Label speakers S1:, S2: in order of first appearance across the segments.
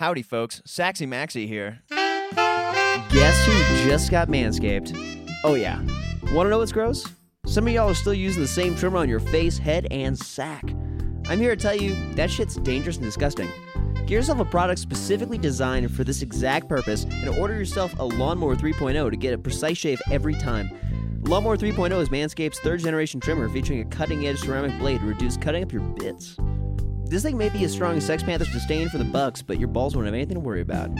S1: Howdy, folks. Saxy Maxie here.
S2: Guess who just got manscaped? Oh, yeah. Want to know what's gross? Some of y'all are still using the same trimmer on your face, head, and sack. I'm here to tell you that shit's dangerous and disgusting. Get yourself a product specifically designed for this exact purpose and order yourself a Lawnmower 3.0 to get a precise shave every time. Lawnmower 3.0 is Manscaped's third generation trimmer featuring a cutting edge ceramic blade to reduce cutting up your bits. This thing may be as strong as Sex Panther's disdain for the Bucks, but your balls won't have anything to worry about.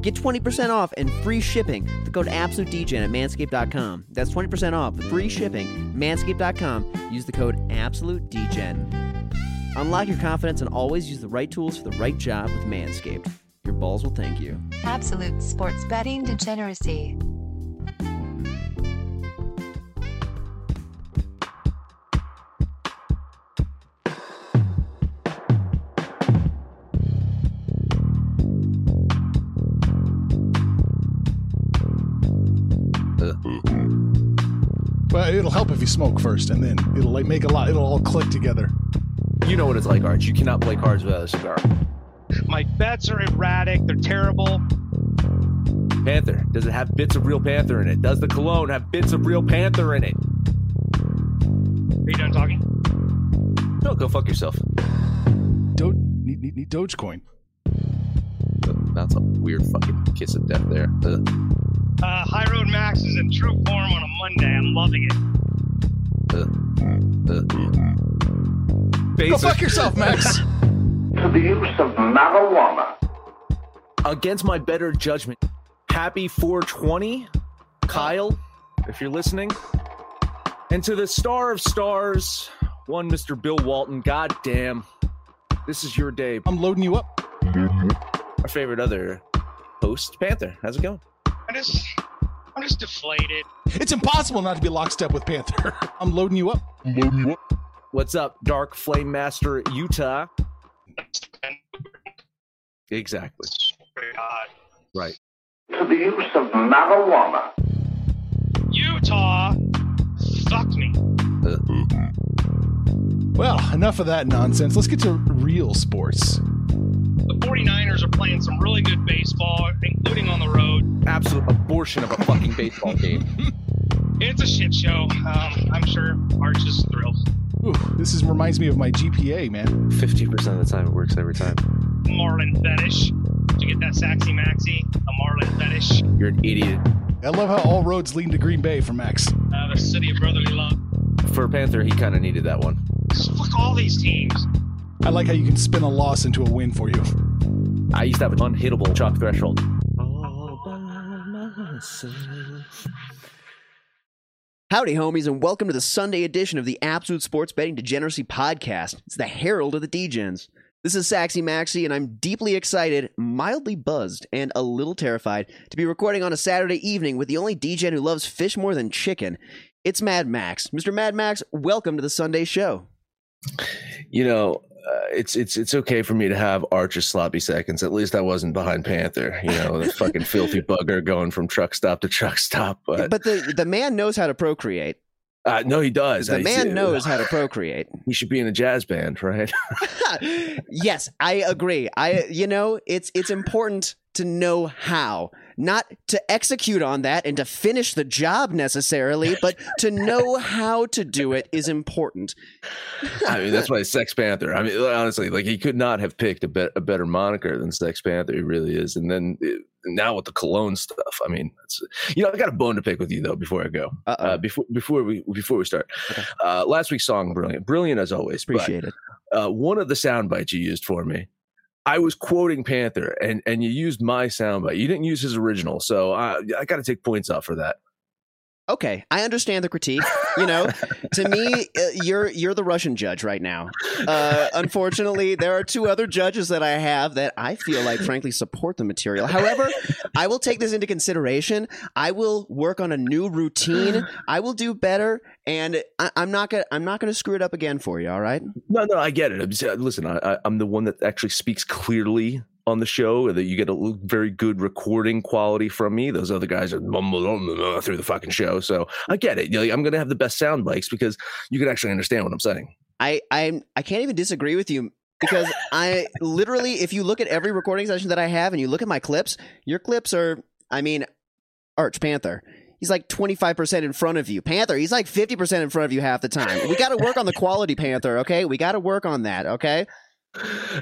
S2: Get 20% off and free shipping with the code AbsoluteDGen at manscaped.com. That's 20% off, free shipping, manscaped.com. Use the code AbsoluteDGen. Unlock your confidence and always use the right tools for the right job with Manscaped. Your balls will thank you.
S3: Absolute sports betting degeneracy. Uh-huh.
S4: Well, it'll help if you smoke first, and then it'll like make a lot. It'll all click together.
S5: You know what it's like, Arch. You cannot play cards without a cigar.
S6: My bets are erratic. They're terrible.
S5: Panther. Does it have bits of real Panther in it? Does the cologne have bits of real Panther in it?
S6: Are you done talking?
S5: No, go fuck yourself.
S4: Do- need, need, need Dogecoin.
S5: That's a weird fucking kiss of death there. Ugh.
S6: Uh, High Road Max is in true form on a Monday. I'm loving it.
S5: Ugh.
S4: Go fuck yourself, Max.
S7: to the use of marijuana.
S5: Against my better judgment. Happy 420, Kyle, if you're listening. And to the star of stars, one Mr. Bill Walton. God damn. This is your day.
S4: I'm loading you up.
S5: Our favorite other host, Panther. How's it going?
S6: I'm just, I'm just deflated.
S4: It's impossible not to be lockstep with Panther. I'm loading you up. I'm loading you up.
S5: What's up, Dark Flame Master Utah? Exactly. Right.
S7: To the use of marijuana.
S6: Utah, fuck me.
S4: Well, enough of that nonsense. Let's get to real sports.
S6: The 49ers are playing some really good baseball, including on the road.
S5: Absolute abortion of a fucking baseball game.
S6: It's a shit show. Um, I'm sure Arch is thrilled.
S4: Ooh, this is reminds me of my GPA, man.
S8: 50% of the time it works every time.
S6: Marlin fetish. Did you get that Saxy Maxi? A Marlin fetish.
S5: You're an idiot.
S4: I love how all roads lead to Green Bay for Max.
S6: Uh, the city of brotherly love.
S5: For Panther, he kind of needed that one.
S6: Fuck all these teams.
S4: I like how you can spin a loss into a win for you.
S5: I used to have an unhittable chalk threshold.
S2: Howdy, homies, and welcome to the Sunday edition of the Absolute Sports Betting Degeneracy Podcast. It's the herald of the Degens. This is Saxy Maxi, and I'm deeply excited, mildly buzzed, and a little terrified to be recording on a Saturday evening with the only DGen who loves fish more than chicken. It's Mad Max. Mr. Mad Max, welcome to the Sunday show.
S5: You know, uh, it's it's it's okay for me to have Archer's sloppy seconds. At least I wasn't behind Panther. You know, the fucking filthy bugger going from truck stop to truck stop. But,
S2: But the, the man knows how to procreate.
S5: uh, no, he does.
S2: The
S5: I-
S2: man knows how to procreate.
S5: He should be in a jazz band, right?
S2: yes, I agree. I you know, it's it's important to know how, not to execute on that and to finish the job necessarily, but to know how to do it is important.
S5: I mean, that's why Sex Panther. I mean, honestly, like he could not have picked a, bet a better moniker than Sex Panther. He really is. And then uh, now with the cologne stuff, I mean, you know, I got a bone to pick with you though. Before I go, uh, before before we before we start,
S2: Okay.
S5: uh, last week's song, brilliant, brilliant as always. but,
S2: Appreciate it.
S5: uh, one of the sound bites you used for me. I was quoting Panther, and and you used my soundbite. You didn't use his original, so I I got to take points off for that.
S2: Okay, I understand the critique. You know, to me, uh, you're you're the Russian judge right now. Uh, unfortunately, there are two other judges that I have that I feel like, frankly, support the material. However, I will take this into consideration. I will work on a new routine. I will do better, and I, I'm not gonna I'm not gonna screw it up again for you. All right?
S5: No, no, I get it. I'm just- Listen, I, I, I'm the one that actually speaks clearly on the show. That you get a very good recording quality from me. Those other guys are mm-hmm. mumble through the fucking show. So I get it. I'm going to have the best sound bites because you can actually understand what I'm saying.
S2: I I'm I can't even disagree with you. because I literally, if you look at every recording session that I have and you look at my clips, your clips are, I mean, Arch Panther. He's like 25% in front of you. Panther, he's like 50% in front of you half the time. We got to work on the quality, Panther, okay? We got to work on that, okay?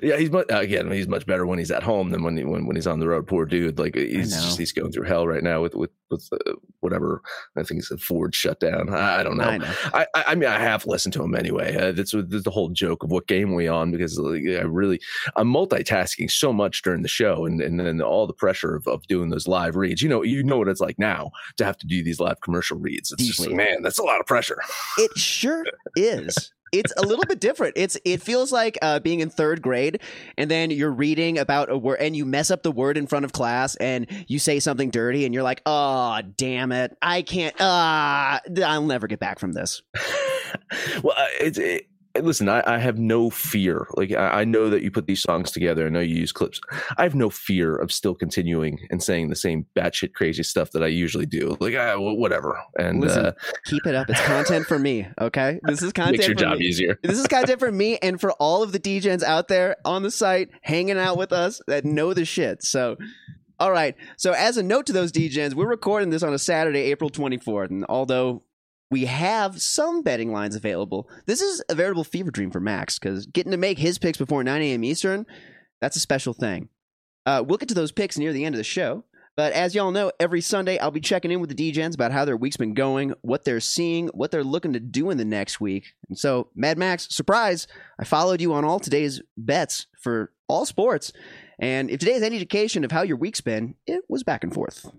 S5: Yeah, he's much again. He's much better when he's at home than when he, when when he's on the road. Poor dude, like he's just he's going through hell right now with with with uh, whatever. I think it's a Ford shutdown. I, I don't know.
S2: I know.
S5: I, I mean I have listened to him anyway. Uh, that's, the whole joke of what game we on because like, I really I'm multitasking so much during the show and and then all the pressure of, of doing those live reads. You know you know what it's like now to have to do these live commercial reads. It's just man, that's a lot of pressure.
S2: It sure is. It's a little bit different. It's it feels like uh, being in third grade, and then you're reading about a word, and you mess up the word in front of class, and you say something dirty, and you're like, "Oh, damn it! I can't. Ah, I'll never get back from this."
S5: well, uh, it's it, listen. I, I have no fear. Like I, I know that you put these songs together. I know you use clips. I have no fear of still continuing and saying the same batshit crazy stuff that I usually do. Like ah, wh- whatever. And
S2: Listen,
S5: uh,
S2: Keep it up. It's content for me. Okay, this is content
S5: makes your
S2: for
S5: job
S2: me.
S5: easier.
S2: This is content for me and for all of the DGens out there on the site hanging out with us that know the shit. So, all right. So, as a note to those DGens, we're recording this on a Saturday, April 24th. And although we have some betting lines available, this is a veritable fever dream for Max because getting to make his picks before 9 a.m. Eastern, that's a special thing. Uh, we'll get to those picks near the end of the show. But as y'all know, every Sunday I'll be checking in with the DGens about how their week's been going, what they're seeing, what they're looking to do in the next week. And so, Mad Max, surprise, I followed you on all today's bets for all sports. And if today is any indication of how your week's been, it was back and forth.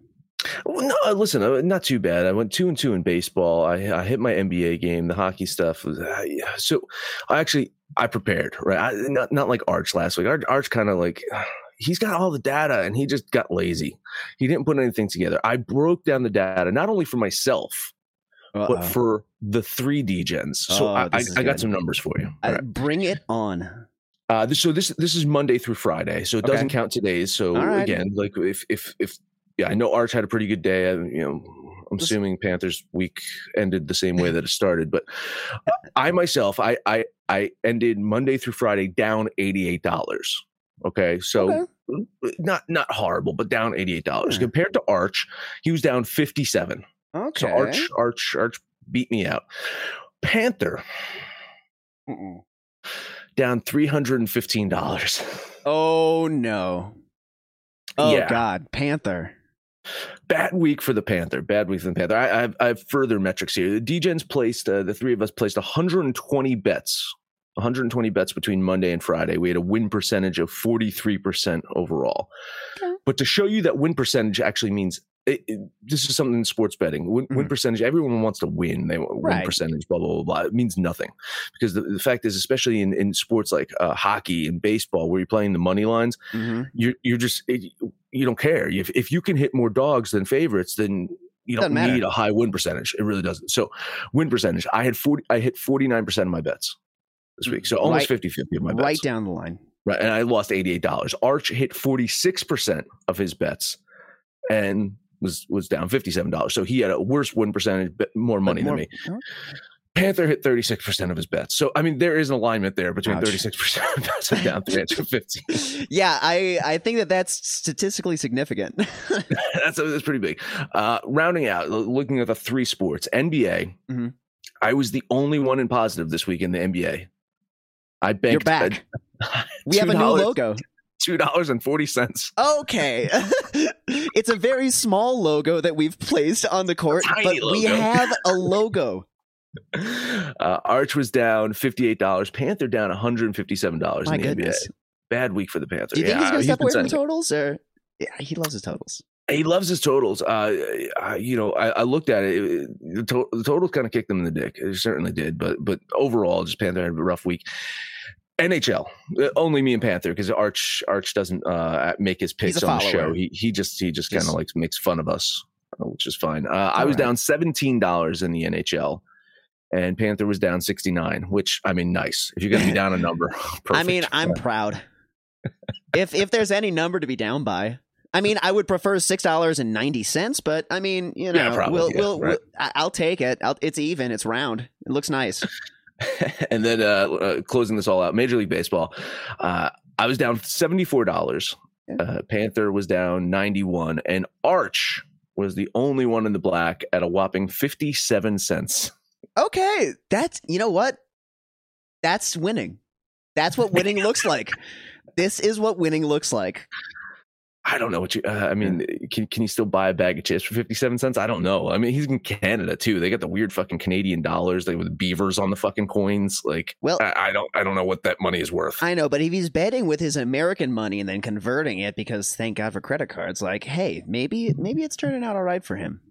S5: Well, no, uh, listen, uh, not too bad. I went two and two in baseball. I, I hit my NBA game. The hockey stuff was uh, yeah. so. I actually I prepared right. I, not not like Arch last week. Arch, Arch kind of like he's got all the data and he just got lazy. He didn't put anything together. I broke down the data not only for myself
S2: Uh-oh.
S5: but for the three DGens. So
S2: Oh,
S5: I, I, I got some numbers for you.
S2: Uh, Bring it on.
S5: Uh, this, so this this is Monday through Friday, so it
S2: Okay.
S5: doesn't count today's. So
S2: right.
S5: again, like if if if yeah, I know Arch had a pretty good day. I, you know, I'm assuming Panthers week ended the same way that it started, but I myself, I I I ended Monday through Friday down eighty eight dollars. Okay, so not not horrible, but down eighty eight dollars
S2: Yeah.
S5: compared to Arch. He was down fifty seven.
S2: Okay.
S5: So Arch Arch Arch beat me out. Panther
S2: Mm-mm.
S5: down three hundred and fifteen dollars.
S2: Oh, no. Oh,
S5: Yeah.
S2: God. Panther.
S5: Bad week for the Panther. Bad week for the Panther. I, I, have, I have further metrics here. The DGens placed, uh, the three of us placed 120 bets, 120 bets between Monday and Friday. We had a win percentage of 43% overall.
S2: Okay.
S5: But to show you that win percentage actually means it, it- this is something in sports betting. Win, win
S2: Mhm.
S5: percentage, everyone wants to win. They want win percentage, blah, blah, blah, blah. It means nothing. Because the, the fact is, especially in, in sports like uh, hockey and baseball, where you're playing the money lines,
S2: hmm
S5: you're you're just it, you don't care if if you can hit more dogs than favorites then you don't need a high win percentage it really doesn't so win percentage i had 40 i hit 49% of my bets this week so almost
S2: Right-
S5: 50 50 of my bets.
S2: Right down the line.
S5: right and i lost $88 arch hit 46% of his bets and was was down $57 so he had a worse win percentage but more money
S2: More-
S5: than me Panther hit 36% of his bets. So, I mean, there is an alignment there between
S2: Ouch.
S5: 36% of bets and down 315.
S2: yeah, I, I think that that's statistically significant.
S5: that's, that's pretty big. Uh, rounding out, looking at the three sports, NBA.
S2: Mhm.
S5: I was the only one in positive this week in the NBA. I banked
S2: You're back. we have a new logo.
S5: Two dollars and forty cents.
S2: Okay. it's a very small logo that we've placed on the court,
S5: tiny
S2: but we have a logo.
S5: Uh, Arch was down fifty eight dollars. Panther down one hundred and fifty seven dollars
S2: My
S5: in the
S2: goodness.
S5: NBA. Bad week for the Panther.
S2: Do you think he's
S5: Yeah,
S2: going to step
S5: been
S2: away from totals? Or yeah, he loves his totals.
S5: He loves his totals. Uh, uh, you know, I, I looked at it. it- the, to- the totals kind of kicked him in the dick. It certainly did. But but overall, just Panther had a rough week. NHL, uh, only me and Panther because Arch Arch doesn't uh, make his picks on the show. He he just he just kind of like makes fun of us, uh, which is fine. Uh, I was
S2: right.
S5: down seventeen dollars in the NHL, and Panther was down sixty nine. Which I mean, nice. If you're gonna be down a number,
S2: I mean. I'm proud. if if there's any number to be down by, I mean, I would prefer six dollars and ninety cents, but I mean, you know,
S5: Yeah, probably,
S2: we'll,
S5: yeah,
S2: we'll,
S5: right.
S2: we'll I'll take it. I'll, it's even. It's round. It looks nice.
S5: and then uh, uh, closing this all out, Major League Baseball. Uh, I was down seventy four dollars. Uh, Panther was down ninety one, and Arch was the only one in the black at a whopping fifty seven cents.
S2: Okay, that's you know what? That's winning. That's what winning looks like. This is what winning looks like.
S5: I don't know what you. Uh, I mean, can can you still buy a bag of chips for fifty seven cents? I don't know. I mean, he's in Canada too. They got the weird fucking Canadian dollars. They with beavers on the fucking coins. Like,
S2: Well-
S5: I, I don't. I don't know what that money is worth.
S2: I know, but if he's betting with his American money and then converting it because thank God for credit cards, like, hey, maybe maybe it's turning out all right for him.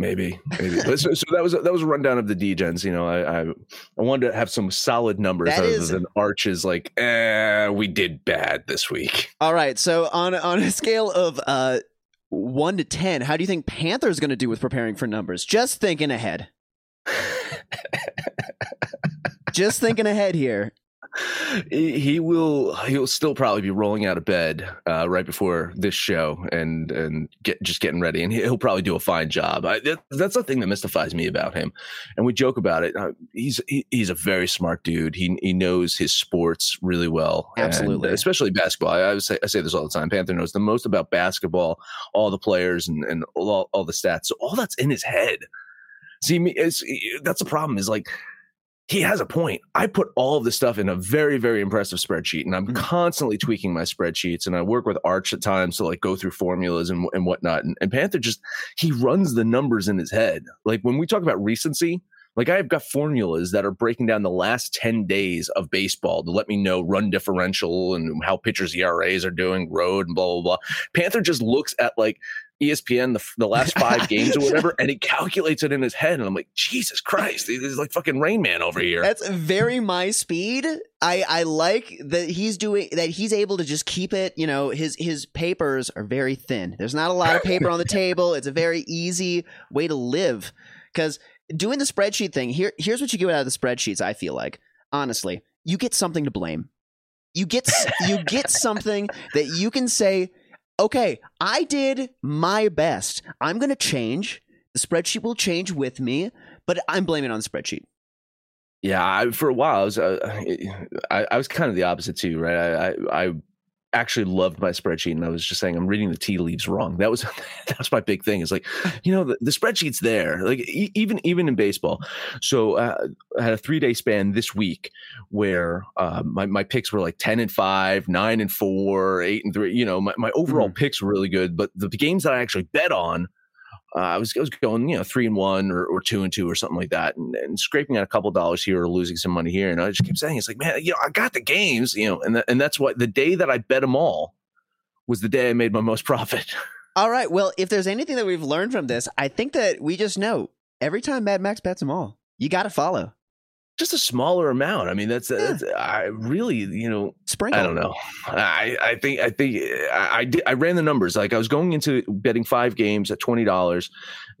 S5: Maybe, maybe. So, so that was that was a rundown of the Dgens. You know, I, I I wanted to have some solid numbers
S2: That
S5: other
S2: is-
S5: than Arches. Like, eh, we did bad this week.
S2: All right, so on on a scale of uh one to ten, how do you think Panthers going to do with preparing for numbers? Just thinking ahead. Just thinking ahead here.
S5: He, will he'll still probably be rolling out of bed uh, right before this show and and get just getting ready and he'll probably do a fine job. I, that, that's the thing that mystifies me about him. And we joke about it uh, he's he, he's a very smart dude. He he knows his sports really well and
S2: Absolutely.
S5: especially basketball. I, I say I say this all the time Panther knows the most about basketball all the players and and all, all the stats so all that's in his head. See me it's that's the problem is like he has a point. I put all of this stuff in a very, very impressive spreadsheet, and I'm
S2: Mhm.
S5: constantly tweaking my spreadsheets. And I work with Arch at times to like go through formulas and, and whatnot. And, and Panther just he runs the numbers in his head. Like when we talk about recency, like I've got formulas that are breaking down the last 10 days of baseball to let me know run differential and how pitchers ERAs are doing, road and blah blah blah. Panther just looks at like ESPN the, the last five games or whatever, and he calculates it in his head. And I'm like, Jesus Christ, he's like fucking Rain Man over here.
S2: That's very my speed. I I like that he's doing that he's able to just keep it, you know, his his papers are very thin. There's not a lot of paper on the table. It's a very easy way to live cuz doing the spreadsheet thing, here here's what you get out of the spreadsheets, I feel like. Honestly, you get something to blame. You get you get something that you can say, "Okay, I did my best. I'm going to change. The spreadsheet will change with me, but I'm blaming on the spreadsheet."
S5: Yeah, I, for a while, I was uh, I, I was kind of the opposite too, right? I, I I actually loved my spreadsheet, and I was just saying I'm reading the tea leaves wrong. That was that was my big thing. Is like, you know, the, the spreadsheet's there, like e- even even in baseball. So uh, I had a three day span this week where uh, my my picks were like ten and five, nine and four, eight and three. You know, my my overall picks were really good, but the games that I actually bet on uh, I was I was going you know three and one or, or two and two or something like that, and, and scraping out a couple dollars here or losing some money here. And I just kept saying, it's like, man, you know, I got the games, you know, and th- and that's what the day that I bet them all was the day I made my most profit.
S2: All right. Well, if there's anything that we've learned from this, I think that we just know every time Mad Max bets them all, you got to follow.
S5: Just a smaller amount. I mean, that's, that's I really, you know,
S2: Sprinkle.
S5: I don't know. I, I think I think I, I did. I ran the numbers. Like I was going into betting five games at twenty dollars,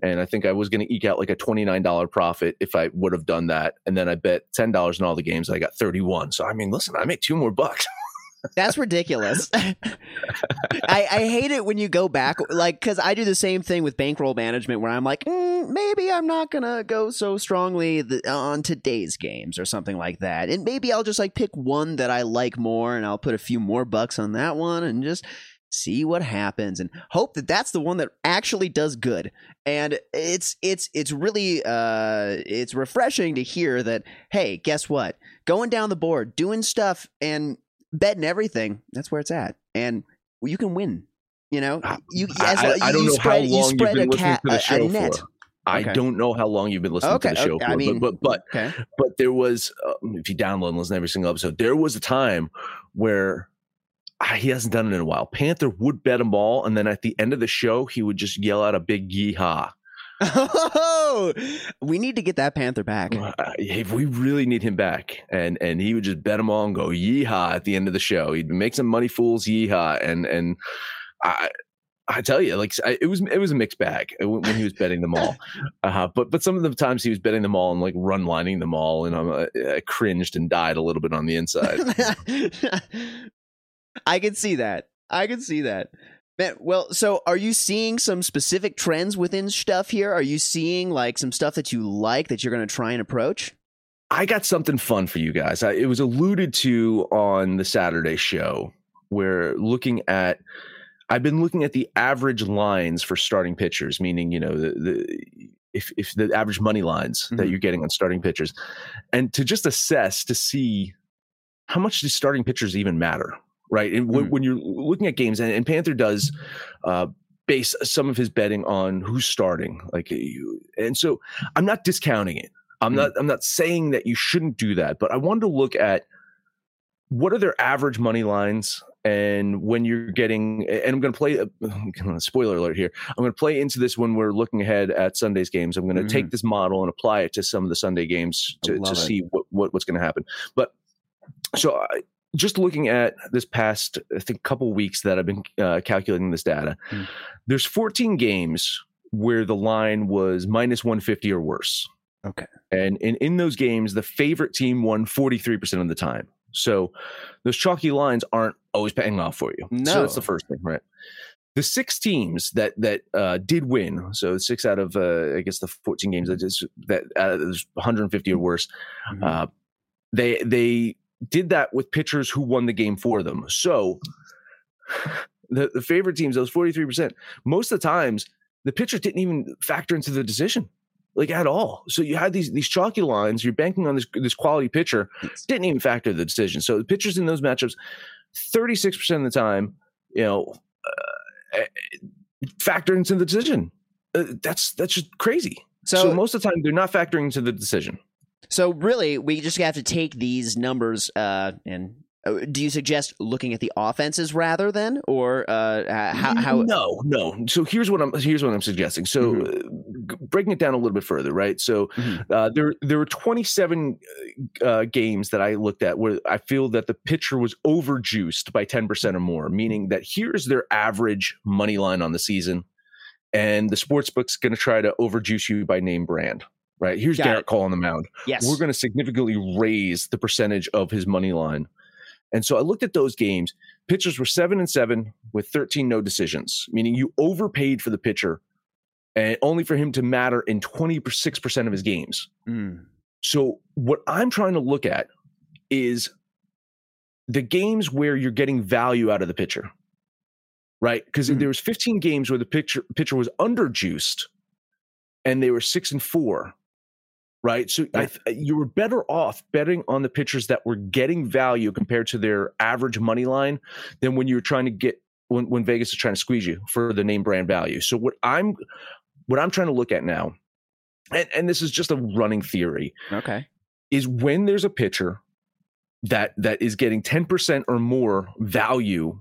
S5: and I think I was going to eke out like a twenty nine dollar profit if I would have done that. And then I bet ten dollars in all the games. I got thirty one. So I mean, listen, I made two more bucks.
S2: That's ridiculous. I, I hate it when you go back, like, because I do the same thing with bankroll management where I'm like, mm, maybe I'm not going to go so strongly th- on today's games or something like that. And maybe I'll just like pick one that I like more and I'll put a few more bucks on that one and just see what happens and hope that that's the one that actually does good and it's it's it's really uh it's refreshing to hear that hey guess what going down the board doing stuff and betting everything that's where it's at and you can win you know you
S5: I,
S2: as
S5: I-
S2: lo-
S5: I don't
S2: you
S5: know
S2: spread,
S5: how
S2: you
S5: long you've been
S2: a,
S5: listening to the show
S2: net
S5: for. I
S2: Okay.
S5: don't know how long you've been listening
S2: Okay,
S5: to the show
S2: okay,
S5: for,
S2: I mean,
S5: but but but, but there was um, if you download and listen to every single episode, there was a time where ah, he hasn't done it in a while. Panther would bet them all, and then at the end of the show, he would just yell out a big yeehaw.
S2: Oh we need to get that panther back
S5: Uh, if we really need him back, and and he would just bet them all and go yeehaw at the end of the show. He'd make some money fools yeehaw, and and I. I tell you, like I- it was, it was a mixed bag when when he was betting them all. Uh, but but some of the times he was betting them all and like run lining them all, and I'm, uh, I cringed and died a little bit on the inside.
S2: I can see that. I can see that. Man, well, so are you seeing some specific trends within stuff here? Are you seeing like some stuff that you like that you're going to try and approach?
S5: I got something fun for you guys. I, it was alluded to on the Saturday show where looking at I've been looking at the average lines for starting pitchers, meaning, you know, the, the if, if the average money lines mm-hmm. that you're getting on starting pitchers and to just assess to see how much do starting pitchers even matter right and mm-hmm. when, you're looking at games and, and panther does uh, base some of his betting on who's starting like and so i'm not discounting it i'm mm-hmm. not i'm not saying that you shouldn't do that but i wanted to look at what are their average money lines and when you're getting and i'm going to play a spoiler alert here i'm going to play into this when we're looking ahead at sunday's games i'm going to mm-hmm. take this model and apply it to some of the sunday games to, to see what, what, what's going to happen but so I, just looking at this past i think couple weeks that i've been uh, calculating this data mm. there's 14 games where the line was minus 150 or worse
S2: okay
S5: and in, in those games the favorite team won 43% of the time so those chalky lines aren't always paying off for you.
S2: No.
S5: So that's the first thing, right? The six teams that that uh, did win, so six out of uh, I guess the 14 games that just that uh, 150 or worse, mm-hmm. uh, they they did that with pitchers who won the game for them. So the, the favorite teams, those 43%, most of the times the pitcher didn't even factor into the decision like at all. So you had these these chalky lines. You're banking on this this quality pitcher. Didn't even factor the decision. So the pitchers in those matchups, 36 percent of the time, you know, uh, factor into the decision. Uh, that's that's just crazy. So, so most of the time, they're not factoring into the decision.
S2: So really, we just have to take these numbers uh, and uh, do you suggest looking at the offenses rather than, or uh, how, how?
S5: No, no. So here's what I'm here's what I'm suggesting. So mm-hmm. uh, breaking it down a little bit further, right? So mm-hmm. uh, there there were 27 uh, games that I looked at where I feel that the pitcher was overjuiced by 10 percent or more, meaning that here's their average money line on the season, and the sports book's going to try to overjuice you by name brand. Right here's Got Gerrit Cole on the mound.
S2: Yes,
S5: we're going to significantly raise the percentage of his money line and so I looked at those games. Pitchers were seven and seven with 13 no decisions, meaning you overpaid for the pitcher and only for him to matter in 26% of his games. Mm. So what I'm trying to look at is the games where you're getting value out of the pitcher. Right? Because mm. there was 15 games where the pitcher pitcher was underjuiced and they were 6 and 4 right? So yeah. th- uh, you were better off betting on the pitchers that were getting value compared to their average money line than when you were trying to get when, when Vegas is trying to squeeze you for the name brand value. So what I'm what I'm trying to look at now, and, and this is just a running theory,
S2: okay,
S5: is when there's a pitcher that that is getting 10% or more value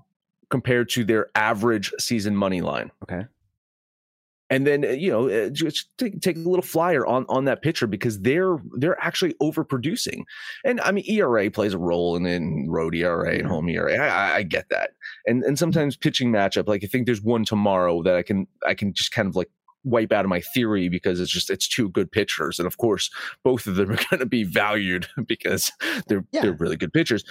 S5: compared to their average season money line.
S2: Okay
S5: and then uh, you know uh, just take, take a little flyer on on that pitcher because they're they're actually overproducing. And i mean era plays a role in, in road era and home era I, I get that. And and sometimes pitching matchup like i think there's one tomorrow that i can i can just kind of like wipe out of my theory because it's just it's two good pitchers. And of course both of them are going to be valued because they're yeah. they're really good pitchers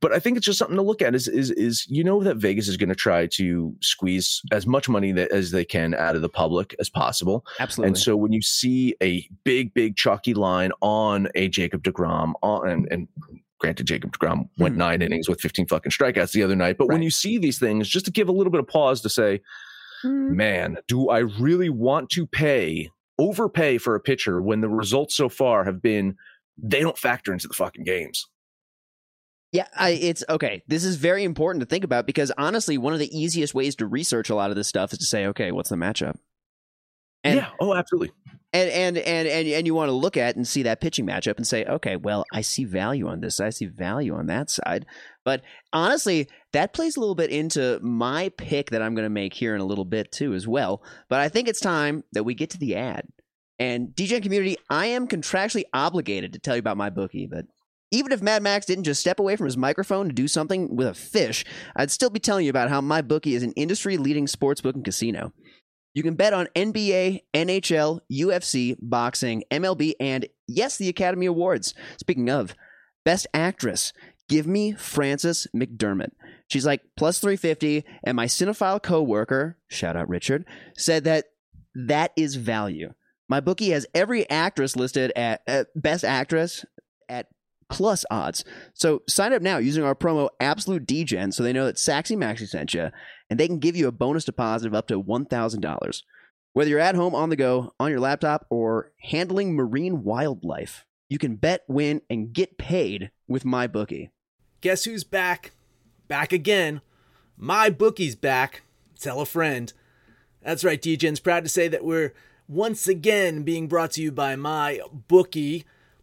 S5: but I think it's just something to look at. Is is is you know that Vegas is going to try to squeeze as much money that, as they can out of the public as possible.
S2: Absolutely.
S5: And so when you see a big big chalky line on a Jacob Degrom on and, and granted Jacob Degrom went hmm. nine innings with 15 fucking strikeouts the other night, but right. when you see these things, just to give a little bit of pause to say, hmm. man, do I really want to pay overpay for a pitcher when the results so far have been they don't factor into the fucking games.
S2: Yeah, I, it's okay. This is very important to think about because honestly, one of the easiest ways to research a lot of this stuff is to say, okay, what's the matchup?
S5: And, yeah. Oh, absolutely.
S2: And and and and and you want to look at and see that pitching matchup and say, okay, well, I see value on this. I see value on that side. But honestly, that plays a little bit into my pick that I'm going to make here in a little bit too, as well. But I think it's time that we get to the ad. And DGen community, I am contractually obligated to tell you about my bookie, but even if Mad Max didn't just step away from his microphone to do something with a fish, I'd still be telling you about how my bookie is an industry leading sportsbook and casino. You can bet on NBA, NHL, UFC, boxing, MLB, and yes, the Academy Awards. Speaking of, Best Actress, give me Frances McDormand. She's like plus 350, and my cinephile coworker, shout out Richard, said that that is value. My bookie has every actress listed at uh, Best Actress, at plus odds. So sign up now using our promo Absolute DGen so they know that Saxy Maxi sent you, and they can give you a bonus deposit of up to $1,000. Whether you're at home, on the go, on your laptop, or handling marine wildlife, you can bet, win, and get paid with MyBookie.
S9: Guess who's back? Back again. My bookie's back. Tell a friend. That's right, DGen's proud to say that we're once again being brought to you by my bookie.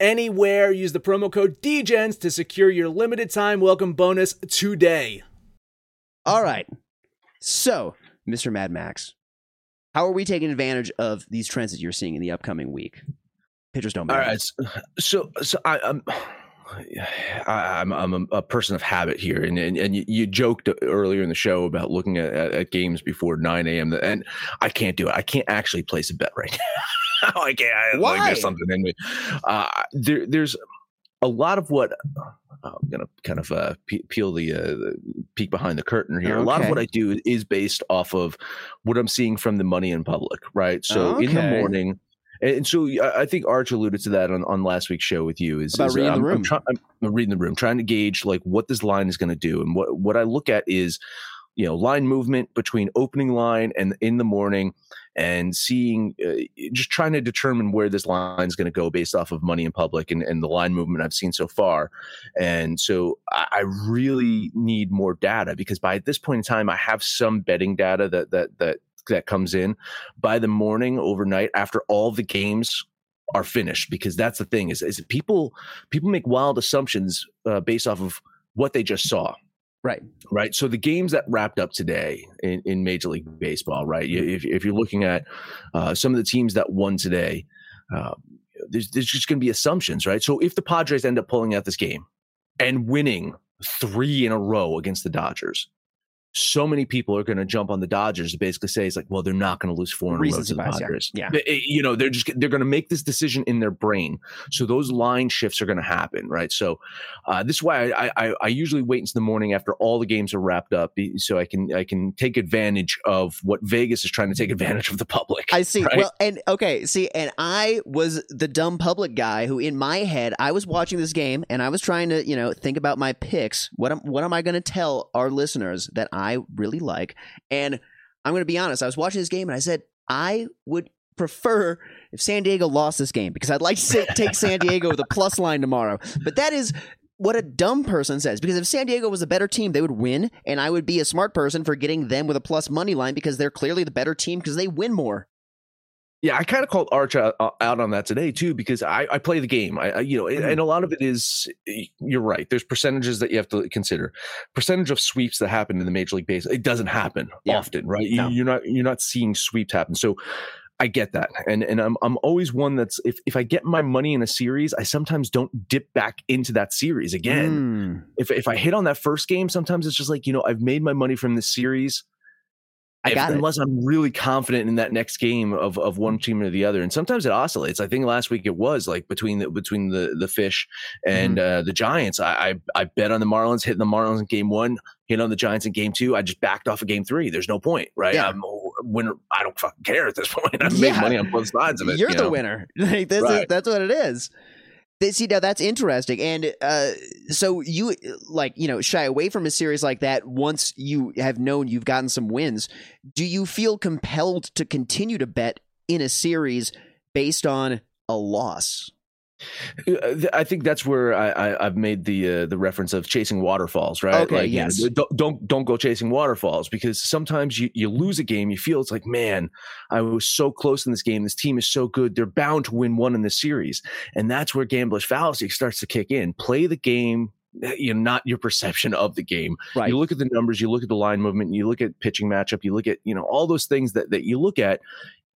S9: anywhere. Use the promo code DGENS to secure your limited time welcome bonus today.
S2: All right. So, Mr. Mad Max, how are we taking advantage of these trends that you're seeing in the upcoming week? Pitchers don't matter.
S5: right. So, so I, I'm. I, I'm I'm a, a person of habit here, and and, and you, you joked earlier in the show about looking at, at, at games before 9 a.m. and I can't do it. I can't actually place a bet right now. I can't. I, Like,
S2: Why?
S5: there's something in me. Uh, there, there's a lot of what I'm gonna kind of uh, pe- peel the, uh, the peek behind the curtain here. A lot of what I do is based off of what I'm seeing from the money in public, right? So in the morning. And so I think Arch alluded to that on, on last week's show with you. Is,
S2: About
S5: is,
S2: reading the
S5: I'm,
S2: room.
S5: I'm, try- I'm reading the room, trying to gauge like what this line is going to do, and what what I look at is, you know, line movement between opening line and in the morning, and seeing, uh, just trying to determine where this line is going to go based off of money in public and, and the line movement I've seen so far. And so I, I really need more data because by this point in time, I have some betting data that that that that comes in by the morning overnight after all the games are finished because that's the thing is, is people people make wild assumptions uh, based off of what they just saw
S2: Right.
S5: right? So the games that wrapped up today in, in major league baseball right? If, if you're looking at uh, some of the teams that won today uh, there's, there's just going to be assumptions right? So if the padres end up pulling out this game and winning three in a row against the dodgers so many people are going to jump on the Dodgers to basically say it's like, well, they're not going to lose four in a row to the
S2: bias, yeah. Yeah.
S5: Eh, you know, they're just they're going to make this decision in their brain. So those line shifts are going to happen, right? So uh, this is why I, I I usually wait until the morning after all the games are wrapped up, so I can I can take advantage of what Vegas is trying to take advantage of the public.
S2: I see.
S5: right?
S2: Well, and okay, see, and I was the dumb public guy who, in my head, I was watching this game and I was trying to, you know, think about my picks. What am what am I going to tell our listeners that I really like? And I'm going to be honest. I was watching this game and I said I would prefer if San Diego lost this game because I'd like to take San Diego with a plus line tomorrow. But that is what a dumb person says because if San Diego was a better team, they would win, and I would be a smart person for getting them with a plus money line because they're clearly the better team because they win more.
S5: Yeah, I kind of called Arch out, uh, out on that today too because I, I play the game. I, I you know,
S2: Mm-hmm.
S5: and a lot of it is you're right. There's percentages that you have to consider. Percentage of sweeps that happen in the Major League Base it doesn't happen
S2: Yeah.
S5: often, right? You,
S2: No.
S5: You're not you're not seeing sweeps happen. So I get that, and and I'm I'm always one that's if if I get my money in a series, I sometimes don't dip back into that series again.
S2: Mm,
S5: If if I hit on that first game, sometimes it's just like you know I've made my money from this series.
S2: I
S5: If-
S2: got it.
S5: unless I'm really confident in that next game of, of one team or the other, and sometimes it oscillates. I think last week it was like between the between the the fish and
S2: Mm-hmm.
S5: uh, the Giants. I, I I bet on the Marlins, hitting the Marlins in game one, hit on the Giants in game two. I just backed off of game three. There's no point, right?
S2: Yeah.
S5: I'm winner. I don't fucking care at this point. I've made money on both sides of it.
S2: You're
S5: you
S2: the
S5: know?
S2: winner. Like this is that's what it is. See now that's interesting, and uh, so you like you know shy away from a series like that once you have known you've gotten some wins. Do you feel compelled to continue to bet in a series based on a loss?
S5: Uh, I think that's where I, I, have made the uh, the reference of chasing waterfalls, right?
S2: Okay,
S5: like,
S2: yes.
S5: You know, don't, don't don't go chasing waterfalls because sometimes you, you lose a game, you feel it's like, man, I was so close in this game. This team is so good; they're bound to win one in the series, and that's where gambler's fallacy starts to kick in. Play the game. eh, You know, not your perception of the game.
S2: Right.
S5: You look at the numbers, you look at the line movement, you look at pitching matchup, you look at you know all those things that that you look at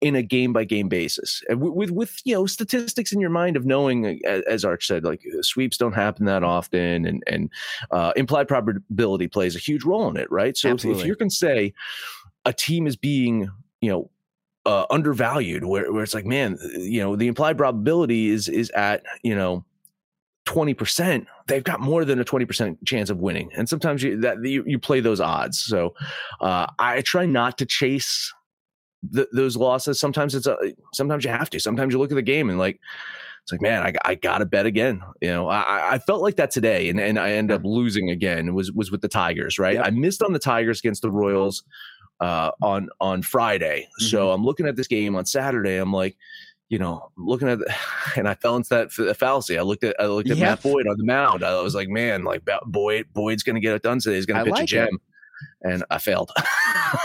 S5: in a game by game basis and with, with, you know statistics in your mind of knowing as arch said like sweeps don't happen that often and and uh, implied probability plays a huge role in it right? So if, if you can say a team is being you know uh, undervalued where, where it's like man you know the implied probability is is at you know 20% they've got more than a 20% chance of winning and sometimes you that you, you play those odds. So uh, i try not to chase th- those losses. Sometimes it's a, sometimes you have to. Sometimes you look at the game and like it's like, man, I, I got to bet again. You know, I, I felt like that today, and, and I end up losing again. It was was with the Tigers, right? Yep. I missed on the Tigers against the Royals uh, on on Friday. Mm-hmm. So I'm looking at this game on Saturday. I'm like, you know, looking at, the, and I fell into that fallacy. I looked at I looked at yep. Matt Boyd on the mound. I was like, man, like Boyd Boyd's going to get it done today. He's going to pitch like a gem. It and I failed.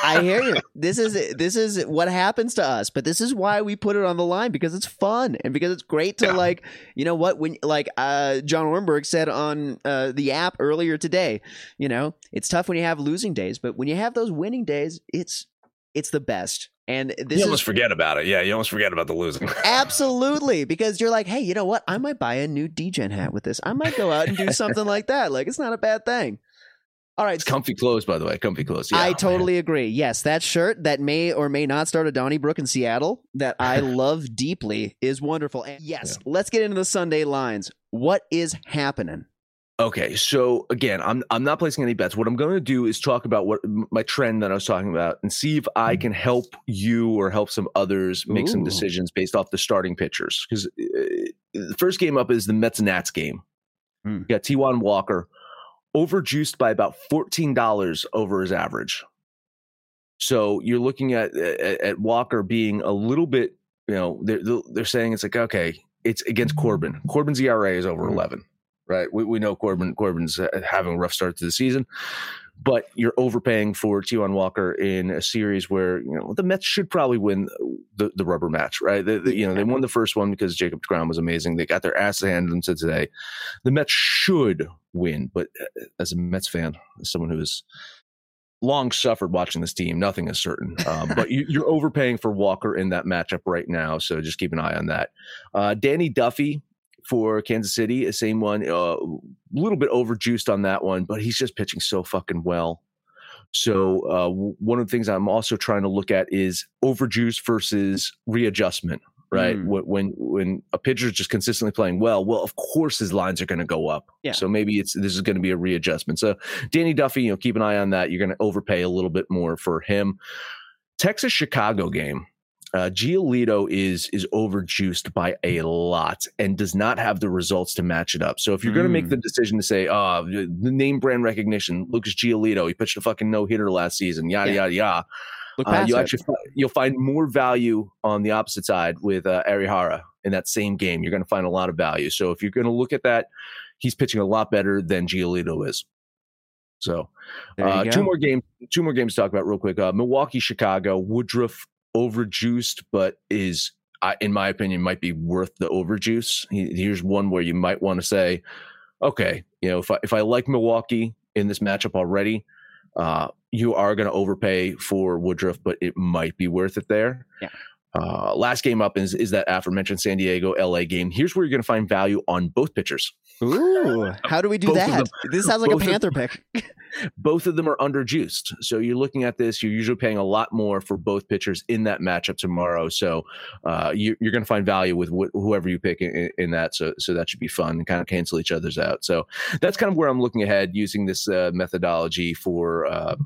S2: I hear you. This is this is what happens to us, but this is why we put it on the line because it's fun and because it's great to yeah. like, you know what, when like uh, John Ornberg said on uh, the app earlier today, you know, it's tough when you have losing days, but when you have those winning days, it's it's the best. And this
S5: you almost
S2: is,
S5: forget about it. Yeah, you almost forget about the losing.
S2: absolutely, because you're like, hey, you know what? I might buy a new DGen hat with this. I might go out and do something like that. Like, it's not a bad thing. All right.
S5: It's comfy clothes, by the way. Comfy clothes. Yeah,
S2: I totally man. agree. Yes, that shirt that may or may not start a Donnybrook in Seattle that I love deeply is wonderful. And yes, yeah. let's get into the Sunday lines. What is happening?
S5: Okay, so again, I'm I'm not placing any bets. What I'm going to do is talk about what my trend that I was talking about and see if I can help you or help some others make Ooh. some decisions based off the starting pitchers. Because uh, the first game up is the Mets and Nats game. Hmm. You got Taijuan Walker overjuiced by about $14 over his average. So you're looking at, at, at Walker being a little bit, you know, they're, they're saying it's like, okay, it's against Corbin. Corbin's ERA is over hmm. 11, right? We, we know Corbin Corbin's uh, having a rough start to the season, but you're overpaying for Taijuan Walker in a series where, you know, the Mets should probably win the, the rubber match, right? The, the, you know, they won the first one because Jacob DeGrom was amazing. They got their ass handed them to today. The Mets should win, but uh, as a Mets fan, as someone who has long suffered watching this team, nothing is certain. Um, but you, are overpaying for Walker in that matchup right now, so just keep an eye on that. Uh, Danny Duffy for Kansas City, the same one, a uh, little bit overjuiced on that one, but he's just pitching so fucking well. So uh, one of the things I'm also trying to look at is overjuice versus readjustment right? Mm. When when a pitcher is just consistently playing well, well, of course his lines are going to go up.
S2: Yeah.
S5: So maybe it's this is going to be a readjustment. So Danny Duffy, you know, keep an eye on that. You're going to overpay a little bit more for him. Texas Chicago game. Uh, Giolito is is overjuiced by a lot and does not have the results to match it up. So if you're going to make the mm. decision to say, "Oh, the name brand recognition, Lucas Giolito, he pitched a fucking no hitter last season," yada yeah. yada yada uh, you actually find, you'll find more value on the opposite side with uh, Arihara in that same game. You're going to find a lot of value. So if you're going to look at that, he's pitching a lot better than Giolito is. So uh, two more games, two more games to talk about real quick. Uh, Milwaukee, Chicago, Woodruff overjuiced, but is in my opinion might be worth the overjuice. Here's one where you might want to say, okay, you know, if I if I like Milwaukee in this matchup already, uh, you are going to overpay for Woodruff, but it might be worth it there.
S2: Yeah.
S5: Uh, last game up is is that aforementioned San Diego LA game. Here's where you're going to find value on both pitchers.
S2: Ooh, how do we do that? Them, this sounds like a Panther pick.
S5: both of them are underjuiced. So you're looking at this, you're usually paying a lot more for both pitchers in that matchup tomorrow. So uh, you, are going to find value with wh- whoever you pick in, in, that. So, so that should be fun and kind of cancel each other's out. So that's kind of where I'm looking ahead using this uh, methodology for. Uh,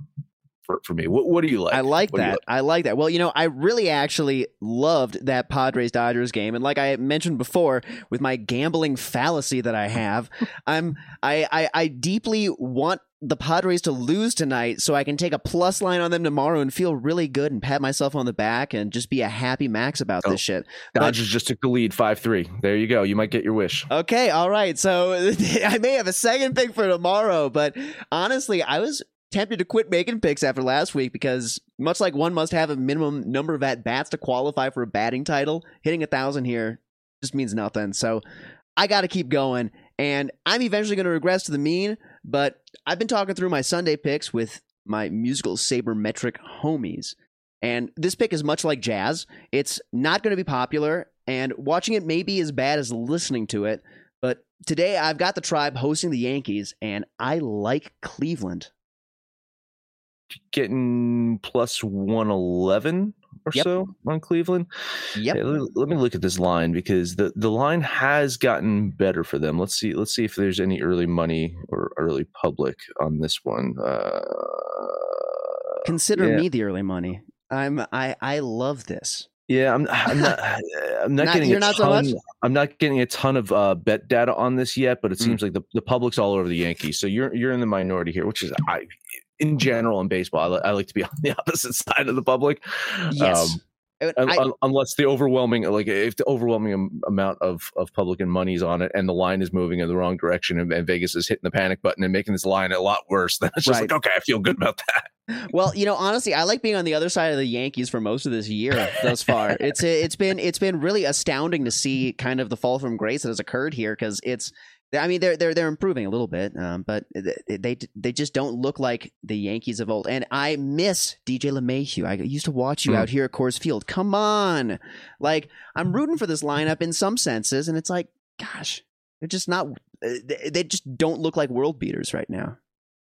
S5: for, for me. What, what do you like?
S2: I like
S5: what
S2: that.
S5: Like?
S2: I like that. Well, you know, I really actually loved that Padres Dodgers game, and like I mentioned before, with my gambling fallacy that I have, I'm I, I I deeply want the Padres to lose tonight so I can take a plus line on them tomorrow and feel really good and pat myself on the back and just be a happy Max about
S5: Oh,
S2: this shit.
S5: Dodgers just took the lead 5 3. There you go. You might get your wish.
S2: Okay, all right. So I may have a second pick for tomorrow, but honestly, I was tempted to quit making picks after last week because much like one must have a minimum number of at bats to qualify for a batting title, hitting a thousand here just means nothing. So I got to keep going, and I'm eventually going to regress to the mean. But I've been talking through my Sunday picks with my musical sabermetric homies. And this pick is much like jazz. It's not going to be popular, and watching it may be as bad as listening to it. But today I've got the tribe hosting the Yankees, and I like Cleveland.
S5: Getting plus 111 or
S2: Yep.
S5: so on Cleveland.
S2: Yep.
S5: Yeah, let, let me look at this line because the, the line has gotten better for them. Let's see. Let's see if there's any early money or early public on this one. Uh,
S2: Consider
S5: yeah.
S2: me the early money. I'm I I love this.
S5: Yeah, I'm. I'm not. I'm not,
S2: Not-
S5: getting.
S2: you're
S5: a
S2: not
S5: ton,
S2: much?
S5: I'm not getting a ton of uh, bet data on this yet, but it
S2: Mm.
S5: seems like the, the public's all over the Yankees. So you're you're in the minority here, which is I. In general, in baseball, I, I like to be on the opposite side of the public.
S2: Yes.
S5: Um,
S2: I-
S5: un- unless the overwhelming, like if the overwhelming amount of of public and money's on it, and the line is moving in the wrong direction, and, and Vegas is hitting the panic button and making this line a lot worse, then it's just
S2: Right.
S5: like, okay, I feel good about that.
S2: Well, you know, honestly, I like being on the other side of the Yankees for most of this year thus far. It's it's been it's been really astounding to see kind of the fall from grace that has occurred here because it's. I mean, they're they're they're improving a little bit, um, but they, they just don't look like the Yankees of old. And I miss DJ LeMahieu. I used to watch you
S5: Mm.
S2: out here at Coors Field. Come on, like I'm rooting for this lineup in some senses, and it's like, gosh, they're just not. uh, They just don't look like world beaters right now.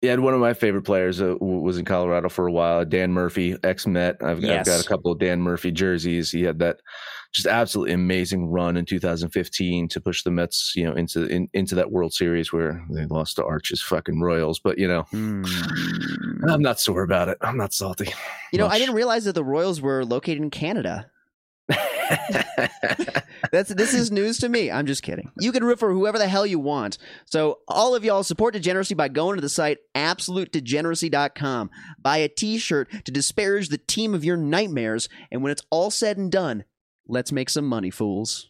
S5: Yeah, and one of my favorite players uh, was in Colorado for a while. Dan Murphy, ex Met. I've, I've got a couple of Dan Murphy jerseys. He had that just absolutely amazing run in 2015 to push the Mets, you know, into in, into that World Series where they lost to Arch's fucking Royals. But you know, hmm. I'm not sore about it. I'm not salty.
S2: You know, I didn't realize that the Royals were located in Canada. That's this is news to me. I'm just kidding. You can root for whoever the hell you want. So all of y'all support degeneracy by going to the site absolutedegeneracy.com. Buy a t-shirt to disparage the team of your nightmares, and when it's all said and done, let's make some money, fools.